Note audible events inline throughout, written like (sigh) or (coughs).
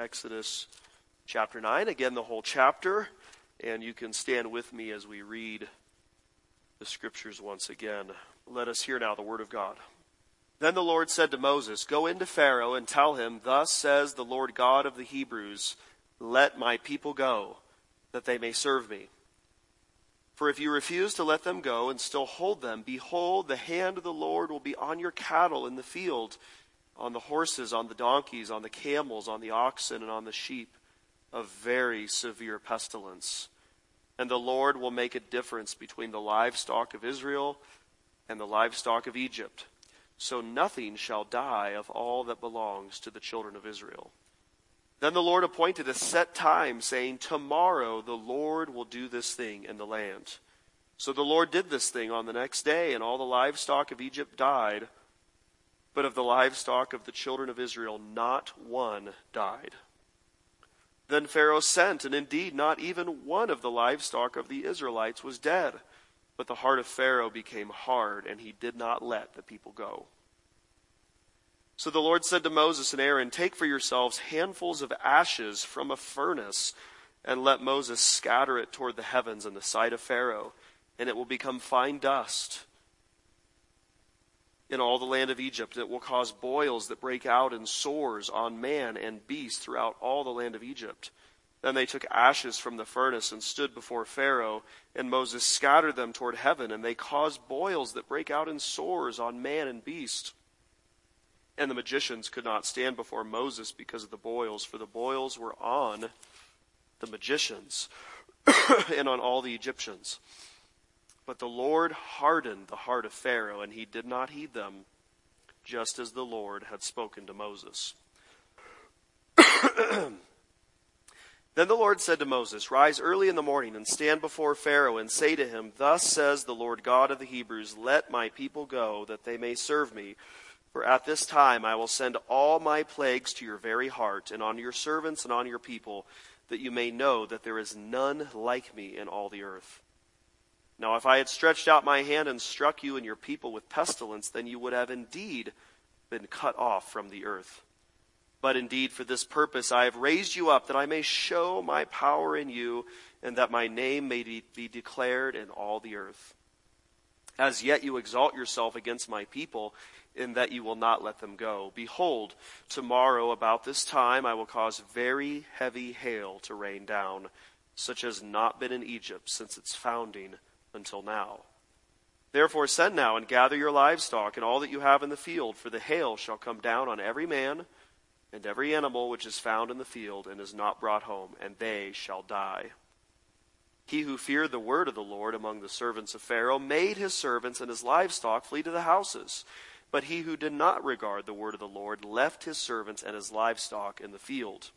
Exodus chapter 9. Again, the whole chapter. And you can stand with me as we read the scriptures once again. Let us hear now the word of God. Then the Lord said to Moses, Go into Pharaoh and tell him, Thus says the Lord God of the Hebrews, Let my people go, that they may serve me. For if you refuse to let them go and still hold them, behold, the hand of the Lord will be on your cattle in the field on the horses, on the donkeys, on the camels, on the oxen, and on the sheep, a very severe pestilence. And the Lord will make a difference between the livestock of Israel and the livestock of Egypt. So nothing shall die of all that belongs to the children of Israel. Then the Lord appointed a set time, saying, Tomorrow the Lord will do this thing in the land. So the Lord did this thing on the next day, and all the livestock of Egypt died but of the livestock of the children of Israel, not one died. Then Pharaoh sent, and indeed not even one of the livestock of the Israelites was dead. But the heart of Pharaoh became hard, and he did not let the people go. So the Lord said to Moses and Aaron, Take for yourselves handfuls of ashes from a furnace, and let Moses scatter it toward the heavens in the sight of Pharaoh, and it will become fine dust in all the land of Egypt. It will cause boils that break out and sores on man and beast throughout all the land of Egypt. Then they took ashes from the furnace and stood before Pharaoh, and Moses scattered them toward heaven, and they caused boils that break out in sores on man and beast. And the magicians could not stand before Moses because of the boils, for the boils were on the magicians (coughs) and on all the Egyptians. But the Lord hardened the heart of Pharaoh, and he did not heed them, just as the Lord had spoken to Moses. (clears throat) then the Lord said to Moses, Rise early in the morning and stand before Pharaoh and say to him, Thus says the Lord God of the Hebrews, Let my people go, that they may serve me. For at this time I will send all my plagues to your very heart, and on your servants and on your people, that you may know that there is none like me in all the earth. Now, if I had stretched out my hand and struck you and your people with pestilence, then you would have indeed been cut off from the earth. But indeed, for this purpose I have raised you up, that I may show my power in you, and that my name may be declared in all the earth. As yet you exalt yourself against my people, in that you will not let them go. Behold, tomorrow about this time I will cause very heavy hail to rain down, such as not been in Egypt since its founding until now. Therefore send now and gather your livestock and all that you have in the field, for the hail shall come down on every man and every animal which is found in the field and is not brought home, and they shall die. He who feared the word of the Lord among the servants of Pharaoh made his servants and his livestock flee to the houses. But he who did not regard the word of the Lord left his servants and his livestock in the field.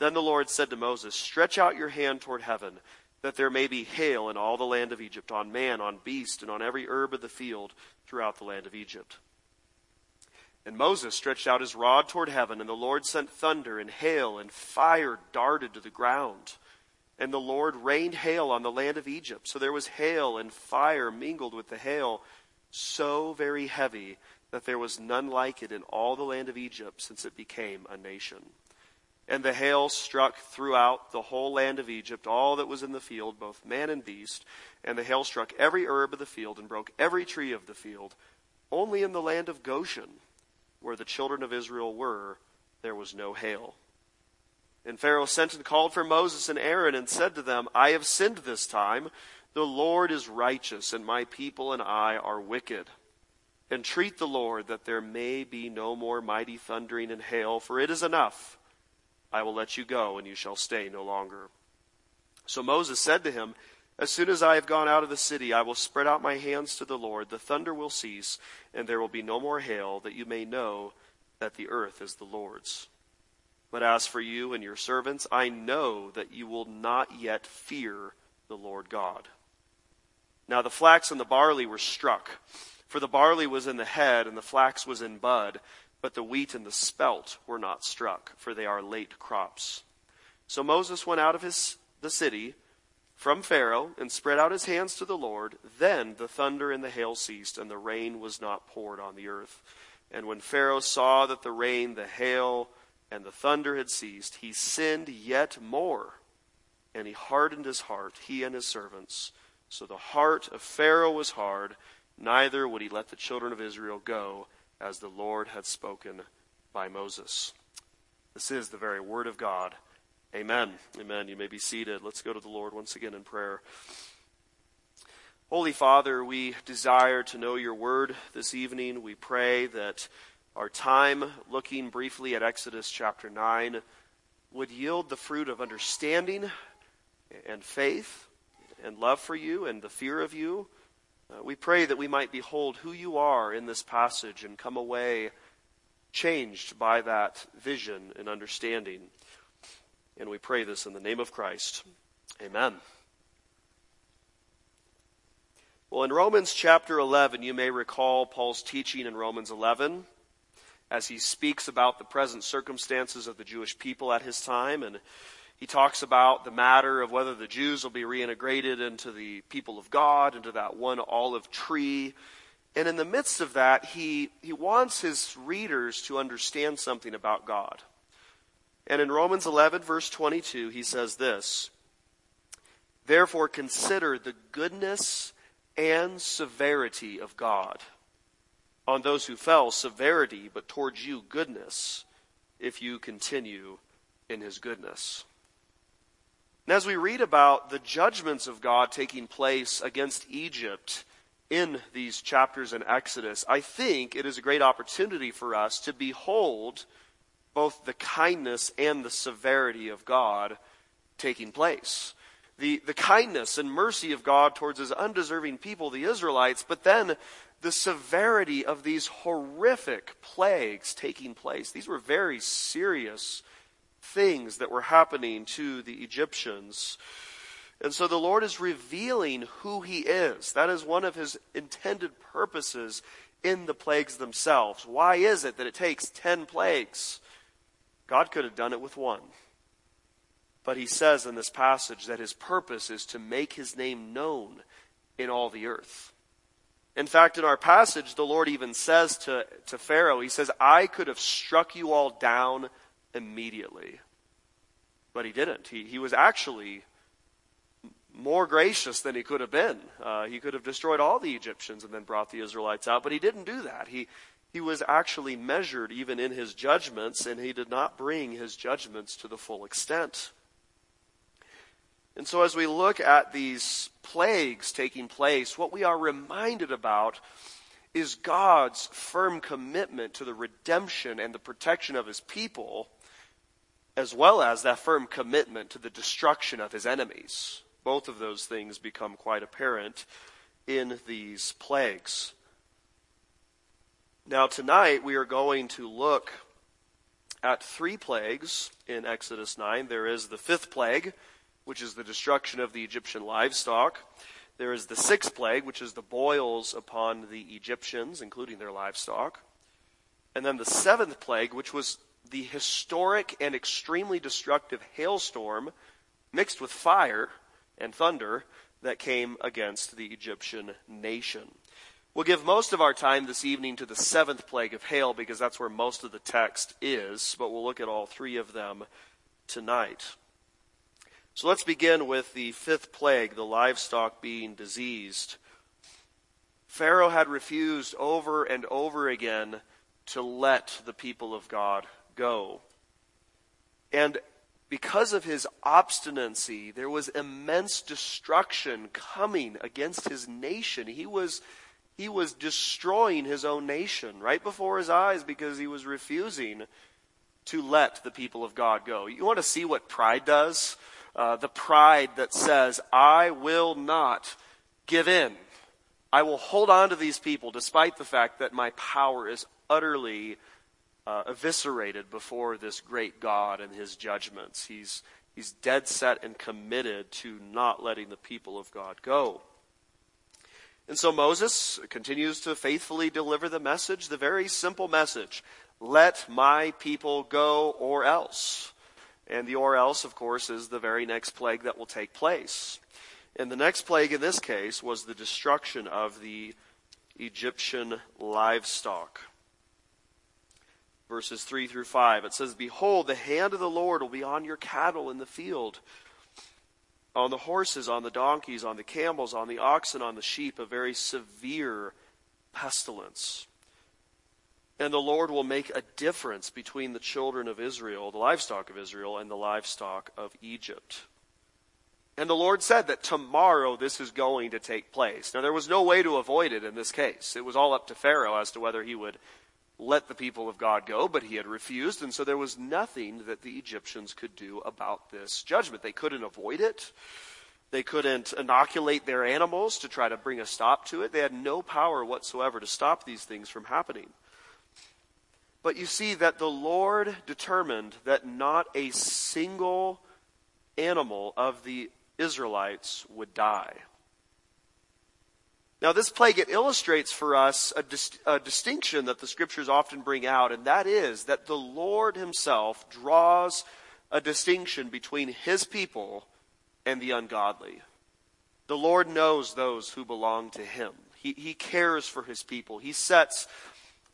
Then the Lord said to Moses, Stretch out your hand toward heaven that there may be hail in all the land of Egypt, on man, on beast, and on every herb of the field throughout the land of Egypt. And Moses stretched out his rod toward heaven, and the Lord sent thunder and hail, and fire darted to the ground. And the Lord rained hail on the land of Egypt. So there was hail and fire mingled with the hail, so very heavy that there was none like it in all the land of Egypt since it became a nation. And the hail struck throughout the whole land of Egypt, all that was in the field, both man and beast. And the hail struck every herb of the field and broke every tree of the field. Only in the land of Goshen, where the children of Israel were, there was no hail. And Pharaoh sent and called for Moses and Aaron and said to them, I have sinned this time. The Lord is righteous, and my people and I are wicked. Entreat the Lord that there may be no more mighty thundering and hail, for it is enough. I will let you go, and you shall stay no longer. So Moses said to him, As soon as I have gone out of the city, I will spread out my hands to the Lord. The thunder will cease, and there will be no more hail, that you may know that the earth is the Lord's. But as for you and your servants, I know that you will not yet fear the Lord God. Now the flax and the barley were struck, for the barley was in the head, and the flax was in bud but the wheat and the spelt were not struck, for they are late crops. So Moses went out of his, the city from Pharaoh and spread out his hands to the Lord. Then the thunder and the hail ceased, and the rain was not poured on the earth. And when Pharaoh saw that the rain, the hail, and the thunder had ceased, he sinned yet more, and he hardened his heart, he and his servants. So the heart of Pharaoh was hard, neither would he let the children of Israel go, as the Lord had spoken by Moses. This is the very word of God. Amen. Amen. You may be seated. Let's go to the Lord once again in prayer. Holy Father, we desire to know your word this evening. We pray that our time looking briefly at Exodus chapter 9 would yield the fruit of understanding and faith and love for you and the fear of you. Uh, we pray that we might behold who you are in this passage and come away changed by that vision and understanding. And we pray this in the name of Christ. Amen. Well, in Romans chapter 11, you may recall Paul's teaching in Romans 11 as he speaks about the present circumstances of the Jewish people at his time. And he talks about the matter of whether the Jews will be reintegrated into the people of God, into that one olive tree. And in the midst of that, he, he wants his readers to understand something about God. And in Romans 11, verse 22, he says this Therefore, consider the goodness and severity of God on those who fell severity, but towards you goodness, if you continue in his goodness. And as we read about the judgments of God taking place against Egypt in these chapters in Exodus, I think it is a great opportunity for us to behold both the kindness and the severity of God taking place. The, the kindness and mercy of God towards his undeserving people, the Israelites, but then the severity of these horrific plagues taking place. These were very serious things that were happening to the Egyptians. And so the Lord is revealing who He is. That is one of His intended purposes in the plagues themselves. Why is it that it takes ten plagues? God could have done it with one. But He says in this passage that His purpose is to make His name known in all the earth. In fact, in our passage, the Lord even says to, to Pharaoh, He says, I could have struck you all down immediately. But He didn't. He, he was actually more gracious than He could have been. Uh, he could have destroyed all the Egyptians and then brought the Israelites out, but He didn't do that. He, he was actually measured even in His judgments, and He did not bring His judgments to the full extent. And so, as we look at these plagues taking place, what we are reminded about is God's firm commitment to the redemption and the protection of his people, as well as that firm commitment to the destruction of his enemies. Both of those things become quite apparent in these plagues. Now, tonight we are going to look at three plagues in Exodus 9. There is the fifth plague which is the destruction of the Egyptian livestock. There is the sixth plague, which is the boils upon the Egyptians, including their livestock. And then the seventh plague, which was the historic and extremely destructive hailstorm mixed with fire and thunder that came against the Egyptian nation. We'll give most of our time this evening to the seventh plague of hail because that's where most of the text is, but we'll look at all three of them tonight. So let's begin with the fifth plague, the livestock being diseased. Pharaoh had refused over and over again to let the people of God go. And because of his obstinacy, there was immense destruction coming against his nation. He was, he was destroying his own nation right before his eyes because he was refusing to let the people of God go. You want to see what pride does? uh, the pride that says, I will not give in. I will hold on to these people despite the fact that my power is utterly uh, eviscerated before this great God and his judgments. He's, he's dead set and committed to not letting the people of God go. And so Moses continues to faithfully deliver the message, the very simple message let my people go or else. And the or else, of course, is the very next plague that will take place. And the next plague in this case was the destruction of the Egyptian livestock. Verses 3 through 5. It says, Behold, the hand of the Lord will be on your cattle in the field, on the horses, on the donkeys, on the camels, on the oxen, on the sheep, a very severe pestilence. And the Lord will make a difference between the children of Israel, the livestock of Israel, and the livestock of Egypt. And the Lord said that tomorrow this is going to take place. Now, there was no way to avoid it in this case. It was all up to Pharaoh as to whether he would let the people of God go, but he had refused, and so there was nothing that the Egyptians could do about this judgment. They couldn't avoid it. They couldn't inoculate their animals to try to bring a stop to it. They had no power whatsoever to stop these things from happening. But you see that the Lord determined that not a single animal of the Israelites would die. Now, this plague, it illustrates for us a, dis- a, distinction that the scriptures often bring out, and that is that the Lord himself draws a distinction between his people and the ungodly. The Lord knows those who belong to him. He, he cares for his people. He sets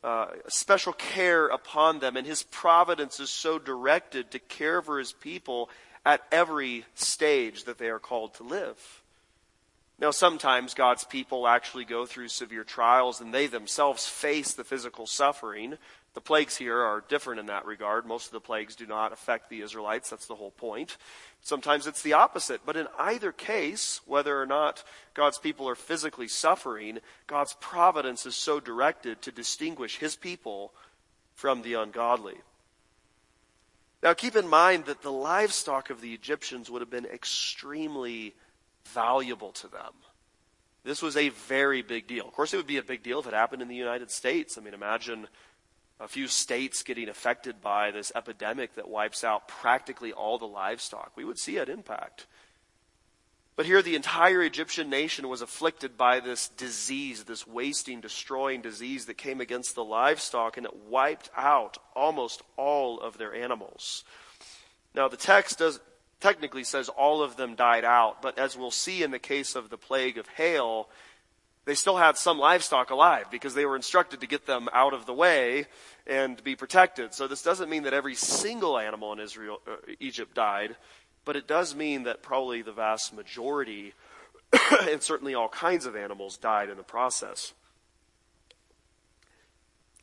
uh, special care upon them, and his providence is so directed to care for his people at every stage that they are called to live. Now, sometimes God's people actually go through severe trials and they themselves face the physical suffering. The plagues here are different in that regard. Most of the plagues do not affect the Israelites. That's the whole point. Sometimes it's the opposite. But in either case, whether or not God's people are physically suffering, God's providence is so directed to distinguish his people from the ungodly. Now, keep in mind that the livestock of the Egyptians would have been extremely valuable to them. This was a very big deal. Of course, it would be a big deal if it happened in the United States. I mean, imagine a few states getting affected by this epidemic that wipes out practically all the livestock. We would see an impact. But here, the entire Egyptian nation was afflicted by this disease, this wasting, destroying disease that came against the livestock, and it wiped out almost all of their animals. Now, the text does, technically says all of them died out, but as we'll see in the case of the plague of hail, they still had some livestock alive because they were instructed to get them out of the way and be protected. So this doesn't mean that every single animal in Israel, uh, Egypt died, but it does mean that probably the vast majority (coughs) and certainly all kinds of animals died in the process.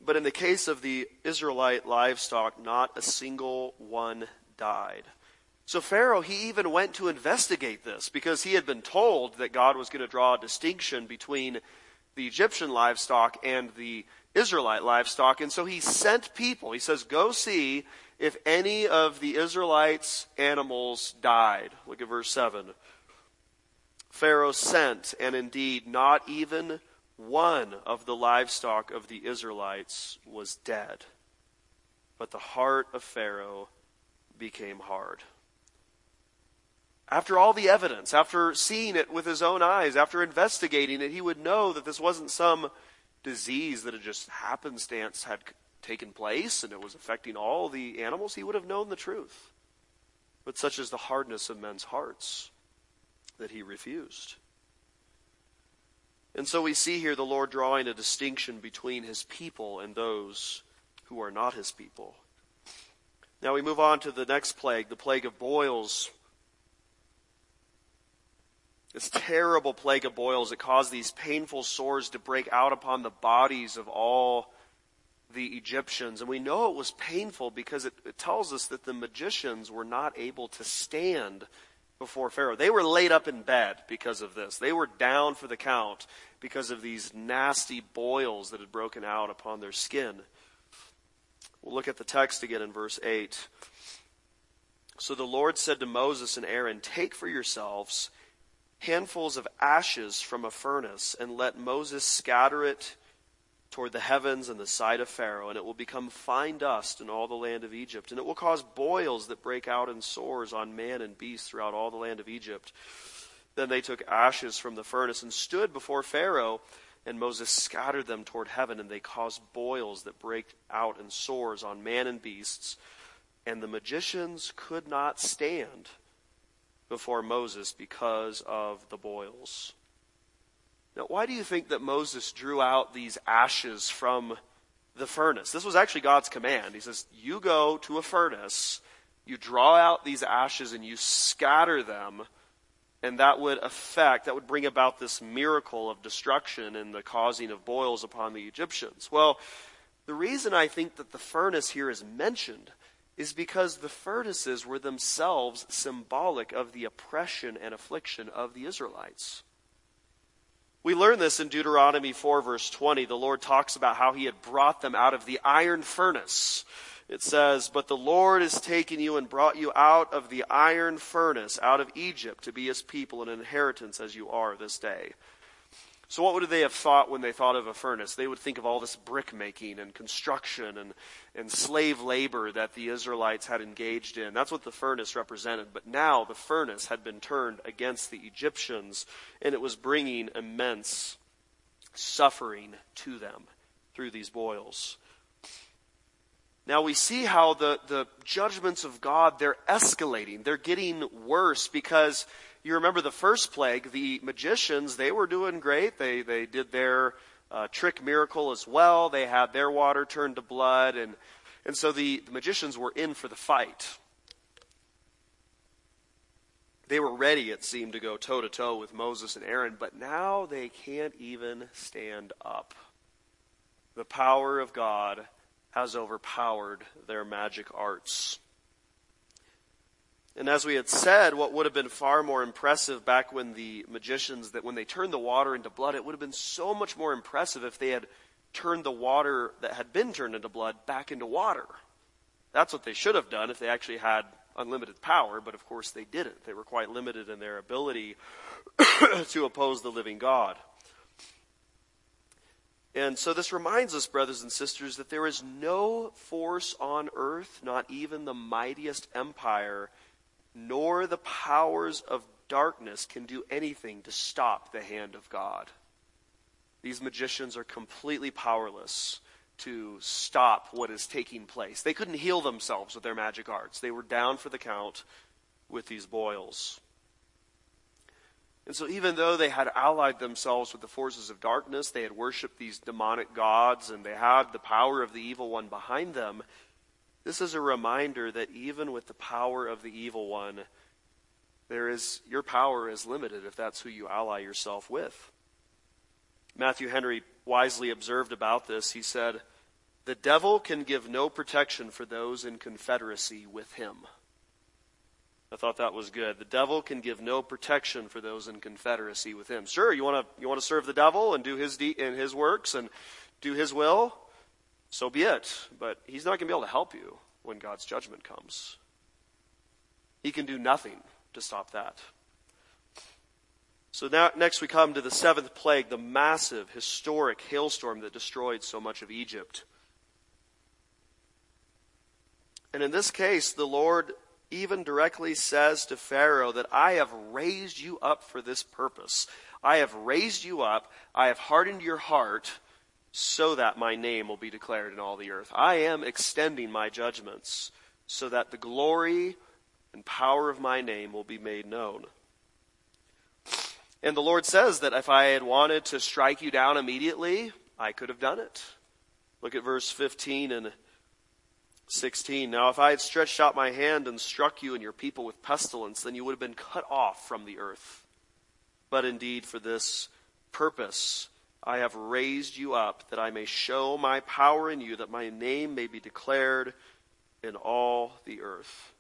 But in the case of the Israelite livestock, not a single one died. So Pharaoh, he even went to investigate this because he had been told that God was going to draw a distinction between the Egyptian livestock and the Israelite livestock. And so he sent people. He says, Go see if any of the Israelites' animals died. Look at verse 7. Pharaoh sent, and indeed, not even one of the livestock of the Israelites was dead. But the heart of Pharaoh became hard after all the evidence, after seeing it with his own eyes, after investigating it, he would know that this wasn't some disease that had just happenstance had taken place and it was affecting all the animals. He would have known the truth. But such is the hardness of men's hearts that he refused. And so we see here the Lord drawing a distinction between his people and those who are not his people. Now we move on to the next plague, the plague of boils this terrible plague of boils that caused these painful sores to break out upon the bodies of all the Egyptians. And we know it was painful because it, it, tells us that the magicians were not able to stand before Pharaoh. They were laid up in bed because of this. They were down for the count because of these nasty boils that had broken out upon their skin. We'll look at the text again in verse 8. So the Lord said to Moses and Aaron, Take for yourselves handfuls of ashes from a furnace, and let Moses scatter it toward the heavens and the sight of Pharaoh, and it will become fine dust in all the land of Egypt. And it will cause boils that break out in sores on man and beast throughout all the land of Egypt. Then they took ashes from the furnace and stood before Pharaoh, and Moses scattered them toward heaven, and they caused boils that break out in sores on man and beasts. And the magicians could not stand before Moses because of the boils. Now, why do you think that Moses drew out these ashes from the furnace. This was actually God's command. He says, You go to a furnace, you draw out these ashes, and you scatter them, and that would affect, that would bring about this miracle of destruction and the causing of boils upon the Egyptians. Well, the reason I think that the furnace here is mentioned is because the furnaces were themselves symbolic of the oppression and affliction of the Israelites. We learn this in Deuteronomy 4, verse 20. The Lord talks about how he had brought them out of the iron furnace. It says, But the Lord has taken you and brought you out of the iron furnace, out of Egypt, to be his people and inheritance as you are this day. So, what would they have thought when they thought of a furnace? They would think of all this brick making and construction and, and slave labor that the Israelites had engaged in. That's what the furnace represented. But now the furnace had been turned against the Egyptians, and it was bringing immense suffering to them through these boils. Now we see how the, the judgments of God, they're escalating. They're getting worse because you remember the first plague, the magicians, they were doing great. They, they did their uh, trick miracle as well. They had their water turned to blood. And, and so the, the magicians were in for the fight. They were ready, it seemed, to go toe to toe with Moses and Aaron, but now they can't even stand up. The power of God has overpowered their magic arts. And as we had said, what would have been far more impressive back when the magicians, that when they turned the water into blood, it would have been so much more impressive if they had turned the water that had been turned into blood back into water. That's what they should have done if they actually had unlimited power, but of course they didn't. They were quite limited in their ability (coughs) to oppose the living God. And so this reminds us, brothers and sisters, that there is no force on earth, not even the mightiest empire, nor the powers of darkness can do anything to stop the hand of God. These magicians are completely powerless to stop what is taking place. They couldn't heal themselves with their magic arts. They were down for the count with these boils. And so, even though they had allied themselves with the forces of darkness, they had worshiped these demonic gods, and they had the power of the evil one behind them, this is a reminder that even with the power of the evil one, there is your power is limited if that's who you ally yourself with. Matthew Henry wisely observed about this. He said, "The devil can give no protection for those in confederacy with him." I thought that was good. The devil can give no protection for those in confederacy with him. Sure, you want to you want to serve the devil and do his de- and his works and do his will so be it. But he's not going to be able to help you when God's judgment comes. He can do nothing to stop that. So now, next we come to the seventh plague, the massive, historic hailstorm that destroyed so much of Egypt. And in this case, the Lord even directly says to Pharaoh that I have raised you up for this purpose. I have raised you up. I have hardened your heart so that my name will be declared in all the earth. I am extending my judgments so that the glory and power of my name will be made known. And the Lord says that if I had wanted to strike you down immediately, I could have done it. Look at verse 15 and 16. Now, if I had stretched out my hand and struck you and your people with pestilence, then you would have been cut off from the earth. But indeed, for this purpose, I have raised you up that I may show my power in you, that my name may be declared in all the earth.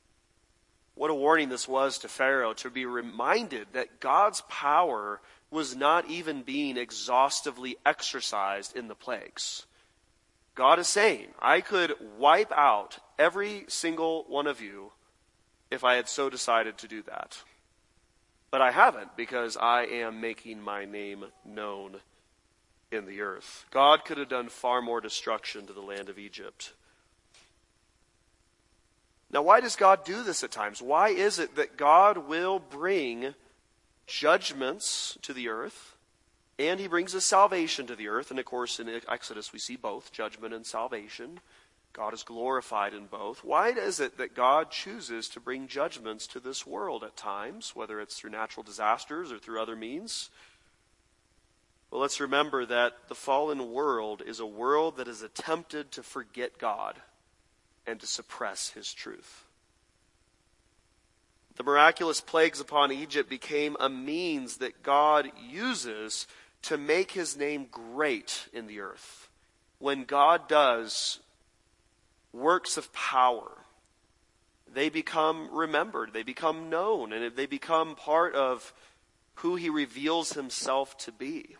What a warning this was to Pharaoh to be reminded that God's power was not even being exhaustively exercised in the plagues. God is saying, I could wipe out every single one of you if I had so decided to do that. But I haven't because I am making my name known in the earth. God could have done far more destruction to the land of Egypt. Now, why does God do this at times? Why is it that God will bring judgments to the earth and he brings a salvation to the earth? And of course, in Exodus, we see both judgment and salvation. God is glorified in both. Why is it that God chooses to bring judgments to this world at times, whether it's through natural disasters or through other means? Well, let's remember that the fallen world is a world that has attempted to forget God and to suppress his truth. The miraculous plagues upon Egypt became a means that God uses to make his name great in the earth. When God does works of power, they become remembered, they become known, and they become part of who he reveals himself to be.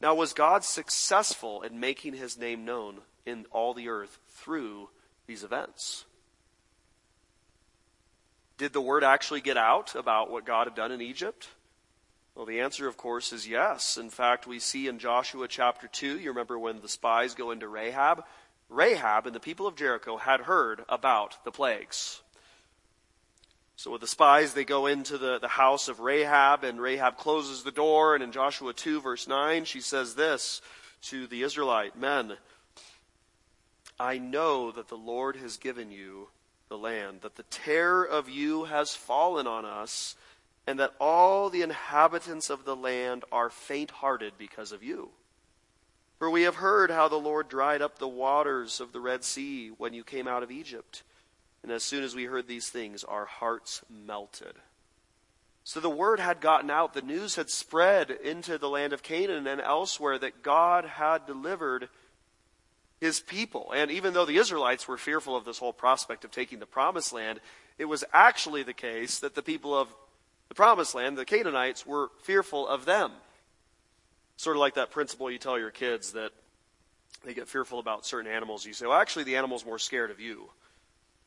Now, was God successful in making his name known in all the earth through these events? Did the word actually get out about what God had done in Egypt? Well, the answer, of course, is yes. In fact, we see in Joshua chapter 2, you remember when the spies go into Rahab? Rahab and the people of Jericho had heard about the plagues. So with the spies, they go into the, the house of Rahab, and Rahab closes the door. And in Joshua 2, verse 9, she says this to the Israelite men I know that the Lord has given you the land, that the terror of you has fallen on us, and that all the inhabitants of the land are faint hearted because of you. For we have heard how the Lord dried up the waters of the Red Sea when you came out of Egypt and as soon as we heard these things, our hearts melted. So the word had gotten out, the news had spread into the land of Canaan and elsewhere that God had delivered his people. And even though the Israelites were fearful of this whole prospect of taking the promised land, it was actually the case that the people of the promised land, the Canaanites, were fearful of them. Sort of like that principle you tell your kids that they get fearful about certain animals. You say, well, actually, the animal's more scared of you.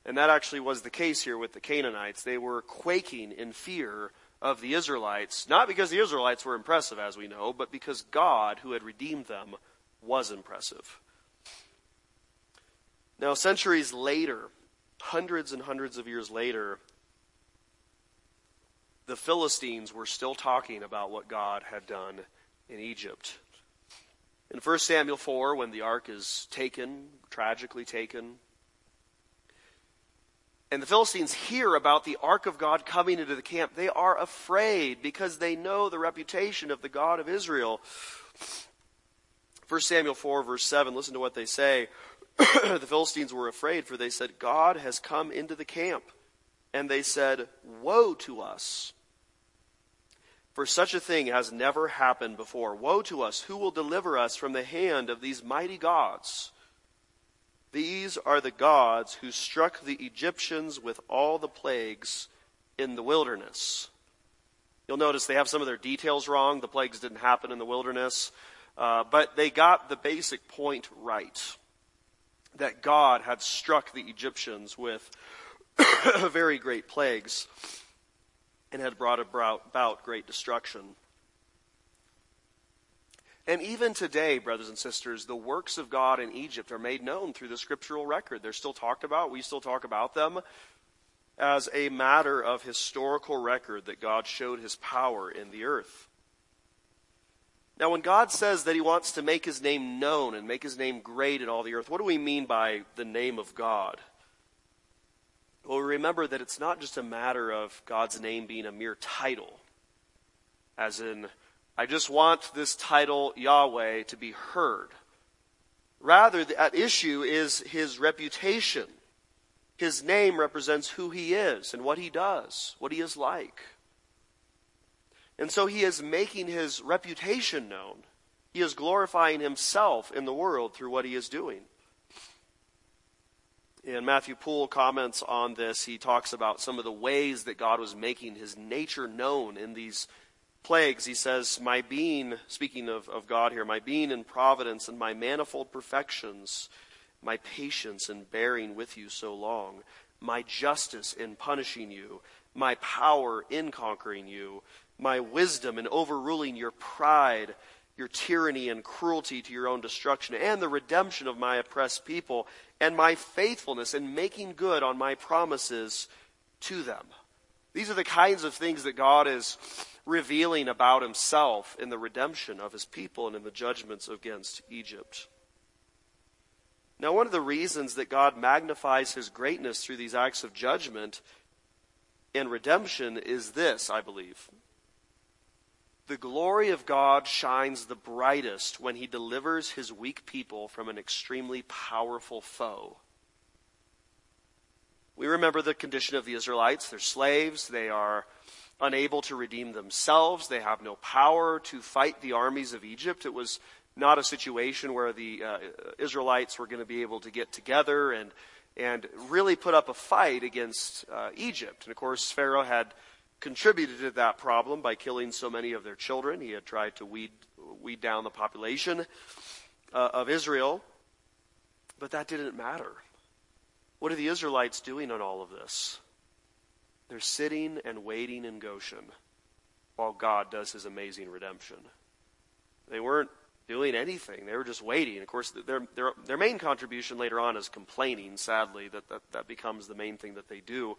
And that actually was the case here with the Canaanites. They were quaking in fear of the Israelites, not because the Israelites were impressive, as we know, but because God, who had redeemed them, was impressive. Now, centuries later, hundreds and hundreds of years later, the Philistines were still talking about what God had done in Egypt. In 1 Samuel 4, when the ark is taken, tragically taken, and the Philistines hear about the ark of God coming into the camp, they are afraid because they know the reputation of the God of Israel. 1 Samuel 4, verse 7, listen to what they say. (clears throat) the Philistines were afraid, for they said, God has come into the camp. And they said, Woe to us! For such a thing has never happened before. Woe to us! Who will deliver us from the hand of these mighty gods? These are the gods who struck the Egyptians with all the plagues in the wilderness. You'll notice they have some of their details wrong. The plagues didn't happen in the wilderness. Uh, but they got the basic point right that God had struck the Egyptians with (coughs) very great plagues and had brought about great destruction. And even today, brothers and sisters, the works of God in Egypt are made known through the scriptural record. They're still talked about. We still talk about them as a matter of historical record that God showed his power in the earth. Now, when God says that he wants to make his name known and make his name great in all the earth, what do we mean by the name of God? Well, remember that it's not just a matter of God's name being a mere title, as in I just want this title, Yahweh, to be heard. Rather, at issue is his reputation. His name represents who he is and what he does, what he is like. And so he is making his reputation known. He is glorifying himself in the world through what he is doing. And Matthew Poole comments on this. He talks about some of the ways that God was making his nature known in these plagues, he says, My being, speaking of, of God here, my being in providence and my manifold perfections, my patience in bearing with you so long, my justice in punishing you, my power in conquering you, my wisdom in overruling your pride, your tyranny and cruelty to your own destruction, and the redemption of my oppressed people, and my faithfulness in making good on my promises to them. These are the kinds of things that God is revealing about himself in the redemption of his people and in the judgments against Egypt. Now, one of the reasons that God magnifies his greatness through these acts of judgment and redemption is this, I believe. the glory of God shines the brightest when he delivers his weak people from an extremely powerful foe. We remember the condition of the Israelites. They're slaves. They are unable to redeem themselves. They have no power to fight the armies of Egypt. It was not a situation where the uh, Israelites were going to be able to get together and and really put up a fight against uh, Egypt. And of course, Pharaoh had contributed to that problem by killing so many of their children. He had tried to weed weed down the population uh, of Israel, but that didn't matter. What are the Israelites doing on all of this? They're sitting and waiting in Goshen while God does his amazing redemption. They weren't doing anything. They were just waiting. Of course, their, their, their main contribution later on is complaining, sadly, that, that that becomes the main thing that they do.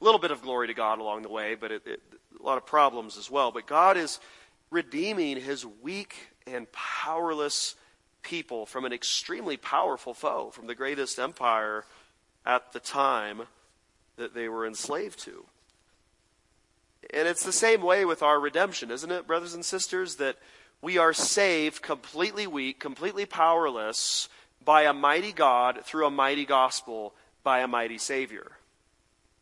A little bit of glory to God along the way, but it, it, a lot of problems as well. But God is redeeming his weak and powerless people from an extremely powerful foe, from the greatest empire at the time that they were enslaved to. And it's the same way with our redemption, isn't it, brothers and sisters? That we are saved completely weak, completely powerless by a mighty God through a mighty gospel by a mighty Savior.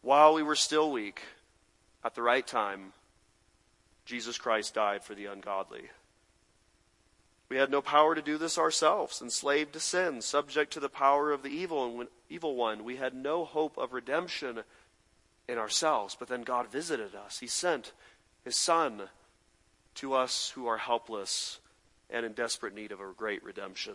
While we were still weak, at the right time, Jesus Christ died for the ungodly. We had no power to do this ourselves, enslaved to sin, subject to the power of the evil, and evil one. We had no hope of redemption in ourselves. But then God visited us. He sent His Son to us who are helpless and in desperate need of a great redemption.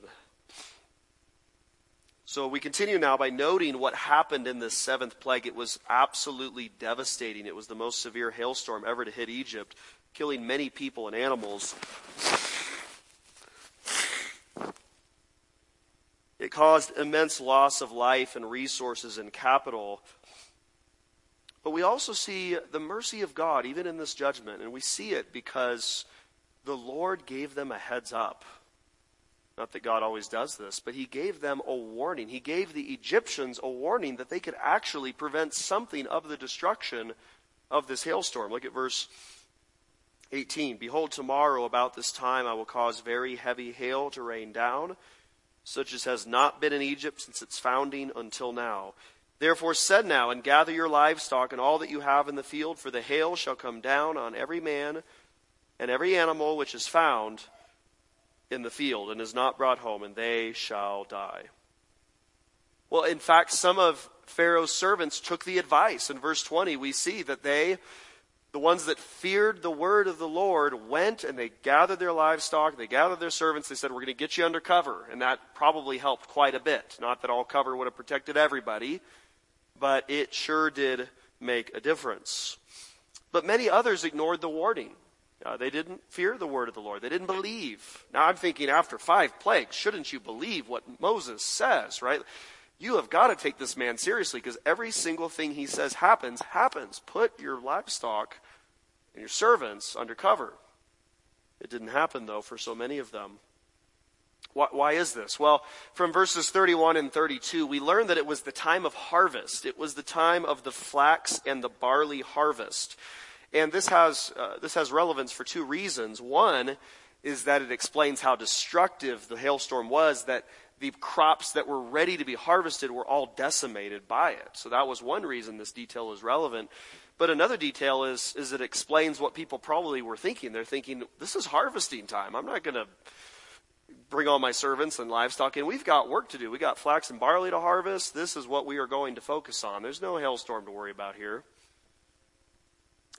So we continue now by noting what happened in this seventh plague. It was absolutely devastating. It was the most severe hailstorm ever to hit Egypt, killing many people and animals. It caused immense loss of life and resources and capital. But we also see the mercy of God even in this judgment, and we see it because the Lord gave them a heads up. Not that God always does this, but He gave them a warning. He gave the Egyptians a warning that they could actually prevent something of the destruction of this hailstorm. Look at verse 18. Behold, tomorrow about this time I will cause very heavy hail to rain down such as has not been in Egypt since its founding until now. Therefore, send now and gather your livestock and all that you have in the field, for the hail shall come down on every man and every animal which is found in the field and is not brought home, and they shall die. Well, in fact, some of Pharaoh's servants took the advice. In verse 20, we see that they the ones that feared the word of the Lord went and they gathered their livestock, they gathered their servants, they said, We're going to get you under cover. And that probably helped quite a bit. Not that all cover would have protected everybody, but it sure did make a difference. But many others ignored the warning. Uh, they didn't fear the word of the Lord. They didn't believe. Now I'm thinking after five plagues, shouldn't you believe what Moses says, right? you have got to take this man seriously because every single thing he says happens, happens. Put your livestock and your servants under cover. It didn't happen, though, for so many of them. Why, why, is this? Well, from verses 31 and 32, we learn that it was the time of harvest. It was the time of the flax and the barley harvest. And this has, uh, this has relevance for two reasons. One is that it explains how destructive the hailstorm was, that the crops that were ready to be harvested were all decimated by it. So that was one reason this detail is relevant. But another detail is, is it explains what people probably were thinking. They're thinking, this is harvesting time. I'm not going to bring all my servants and livestock in. We've got work to do. We've got flax and barley to harvest. This is what we are going to focus on. There's no hailstorm to worry about here.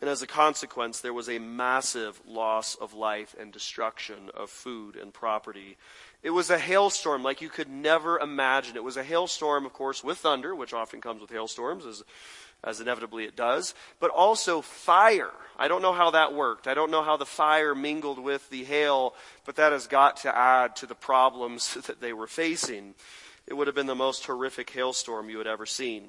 And as a consequence, there was a massive loss of life and destruction of food and property. It was a hailstorm like you could never imagine. It was a hailstorm, of course, with thunder, which often comes with hailstorms, as, as inevitably it does, but also fire. I don't know how that worked. I don't know how the fire mingled with the hail, but that has got to add to the problems (laughs) that they were facing. It would have been the most horrific hailstorm you had ever seen.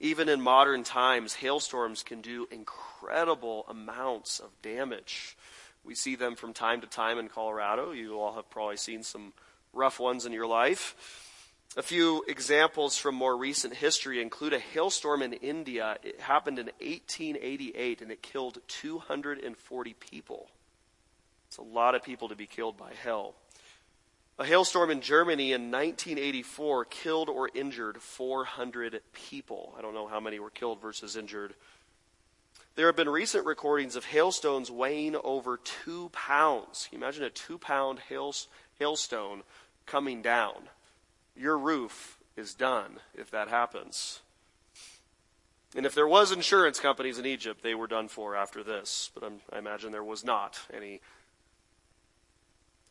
Even in modern times, hailstorms can do incredible amounts of damage. We see them from time to time in Colorado. You all have probably seen some rough ones in your life. A few examples from more recent history include a hailstorm in India. It happened in 1888 and it killed 240 people. It's a lot of people to be killed by hail. A hailstorm in Germany in 1984 killed or injured 400 people. I don't know how many were killed versus injured. There have been recent recordings of hailstones weighing over two pounds. Imagine a two pound hail, hailstone coming down? Your roof is done if that happens. And if there was insurance companies in Egypt, they were done for after this. But I'm, i imagine there was not any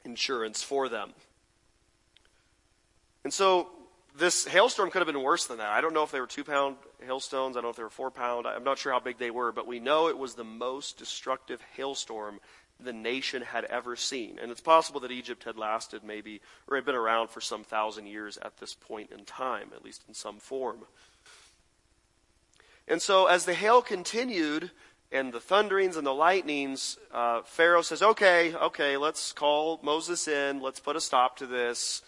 insurance for them. And so this hailstorm could have been worse than that. I don't know if they were two pound hailstones. I don't know if they were four pound. I'm not sure how big they were, but we know it was the most destructive hailstorm the nation had ever seen. And it's possible that Egypt had lasted maybe, or had been around for some thousand years at this point in time, at least in some form. And so as the hail continued, and the thunderings and the lightnings, uh, Pharaoh says, okay, okay, let's call Moses in. Let's put a stop to this.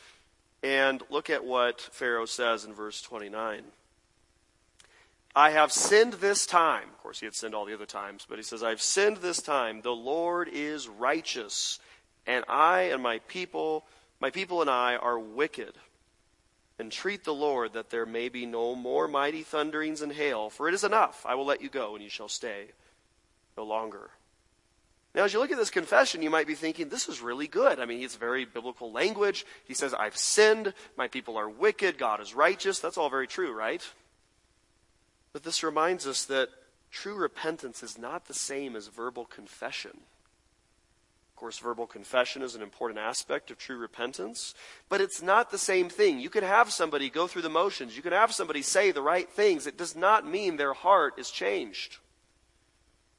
And look at what Pharaoh says in verse 29. I have sinned this time. Of course, he had sinned all the other times, but he says, I've sinned this time. The Lord is righteous, and I and my people, my people and I are wicked. Entreat the Lord that there may be no more mighty thunderings and hail, for it is enough. I will let you go, and you shall stay no longer. Now, as you look at this confession, you might be thinking, this is really good. I mean, it's very biblical language. He says, I've sinned. My people are wicked. God is righteous. That's all very true, right? But this reminds us that true repentance is not the same as verbal confession. Of course, verbal confession is an important aspect of true repentance, but it's not the same thing. You can have somebody go through the motions. You can have somebody say the right things. It does not mean their heart is changed.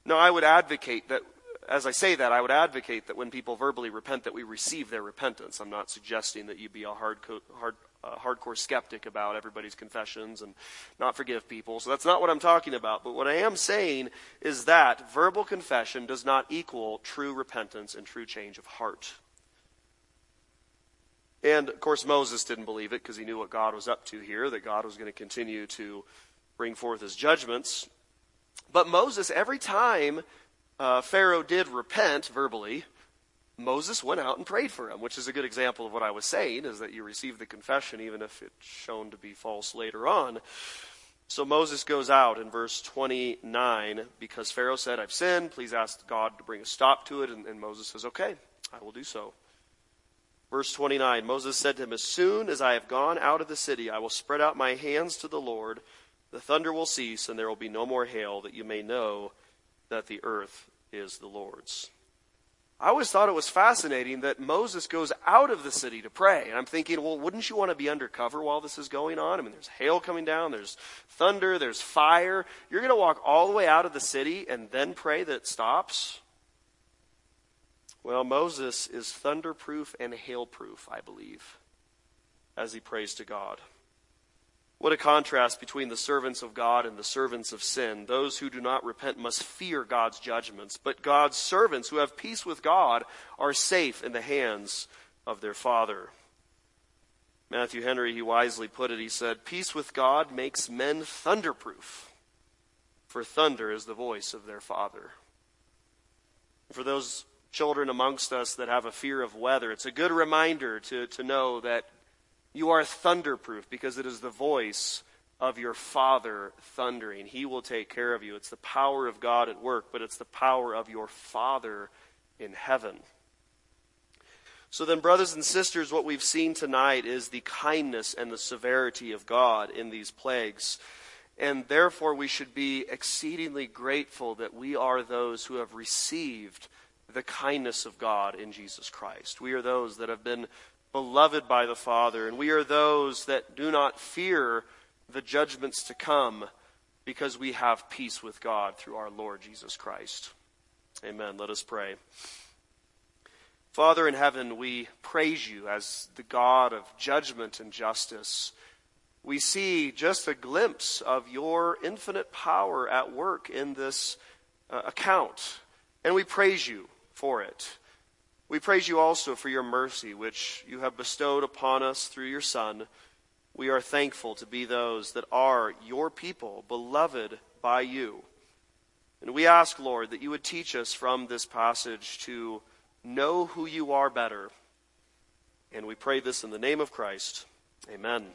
Now, I would advocate that as I say that, I would advocate that when people verbally repent, that we receive their repentance. I'm not suggesting that you be a hard, hard, uh, hardcore skeptic about everybody's confessions and not forgive people. So that's not what I'm talking about. But what I am saying is that verbal confession does not equal true repentance and true change of heart. And of course, Moses didn't believe it because he knew what God was up to here, that God was going to continue to bring forth his judgments. But Moses, every time uh, Pharaoh did repent verbally, Moses went out and prayed for him, which is a good example of what I was saying, is that you receive the confession even if it's shown to be false later on. So Moses goes out in verse 29 because Pharaoh said, I've sinned. Please ask God to bring a stop to it. And, and Moses says, Okay, I will do so. Verse 29 Moses said to him, As soon as I have gone out of the city, I will spread out my hands to the Lord. The thunder will cease, and there will be no more hail, that you may know that the earth is the Lord's. I always thought it was fascinating that Moses goes out of the city to pray. And I'm thinking, well, wouldn't you want to be undercover while this is going on? I mean, there's hail coming down, there's thunder, there's fire. You're going to walk all the way out of the city and then pray that it stops? Well, Moses is thunderproof and hailproof, I believe, as he prays to God. What a contrast between the servants of God and the servants of sin. Those who do not repent must fear God's judgments, but God's servants who have peace with God are safe in the hands of their Father. Matthew Henry, he wisely put it, he said, Peace with God makes men thunderproof, for thunder is the voice of their Father. For those children amongst us that have a fear of weather, it's a good reminder to, to know that you are thunderproof because it is the voice of your Father thundering. He will take care of you. It's the power of God at work, but it's the power of your Father in heaven. So then, brothers and sisters, what we've seen tonight is the kindness and the severity of God in these plagues. And therefore, we should be exceedingly grateful that we are those who have received the kindness of God in Jesus Christ. We are those that have been beloved by the Father, and we are those that do not fear the judgments to come because we have peace with God through our Lord Jesus Christ. Amen. Let us pray. Father in heaven, we praise you as the God of judgment and justice. We see just a glimpse of your infinite power at work in this uh, account, and we praise you for it. We praise you also for your mercy, which you have bestowed upon us through your Son. we are thankful to be those that are your people, beloved by you. And we ask, Lord, that you would teach us from this passage to know who you are better. And we pray this in the name of Christ. Amen.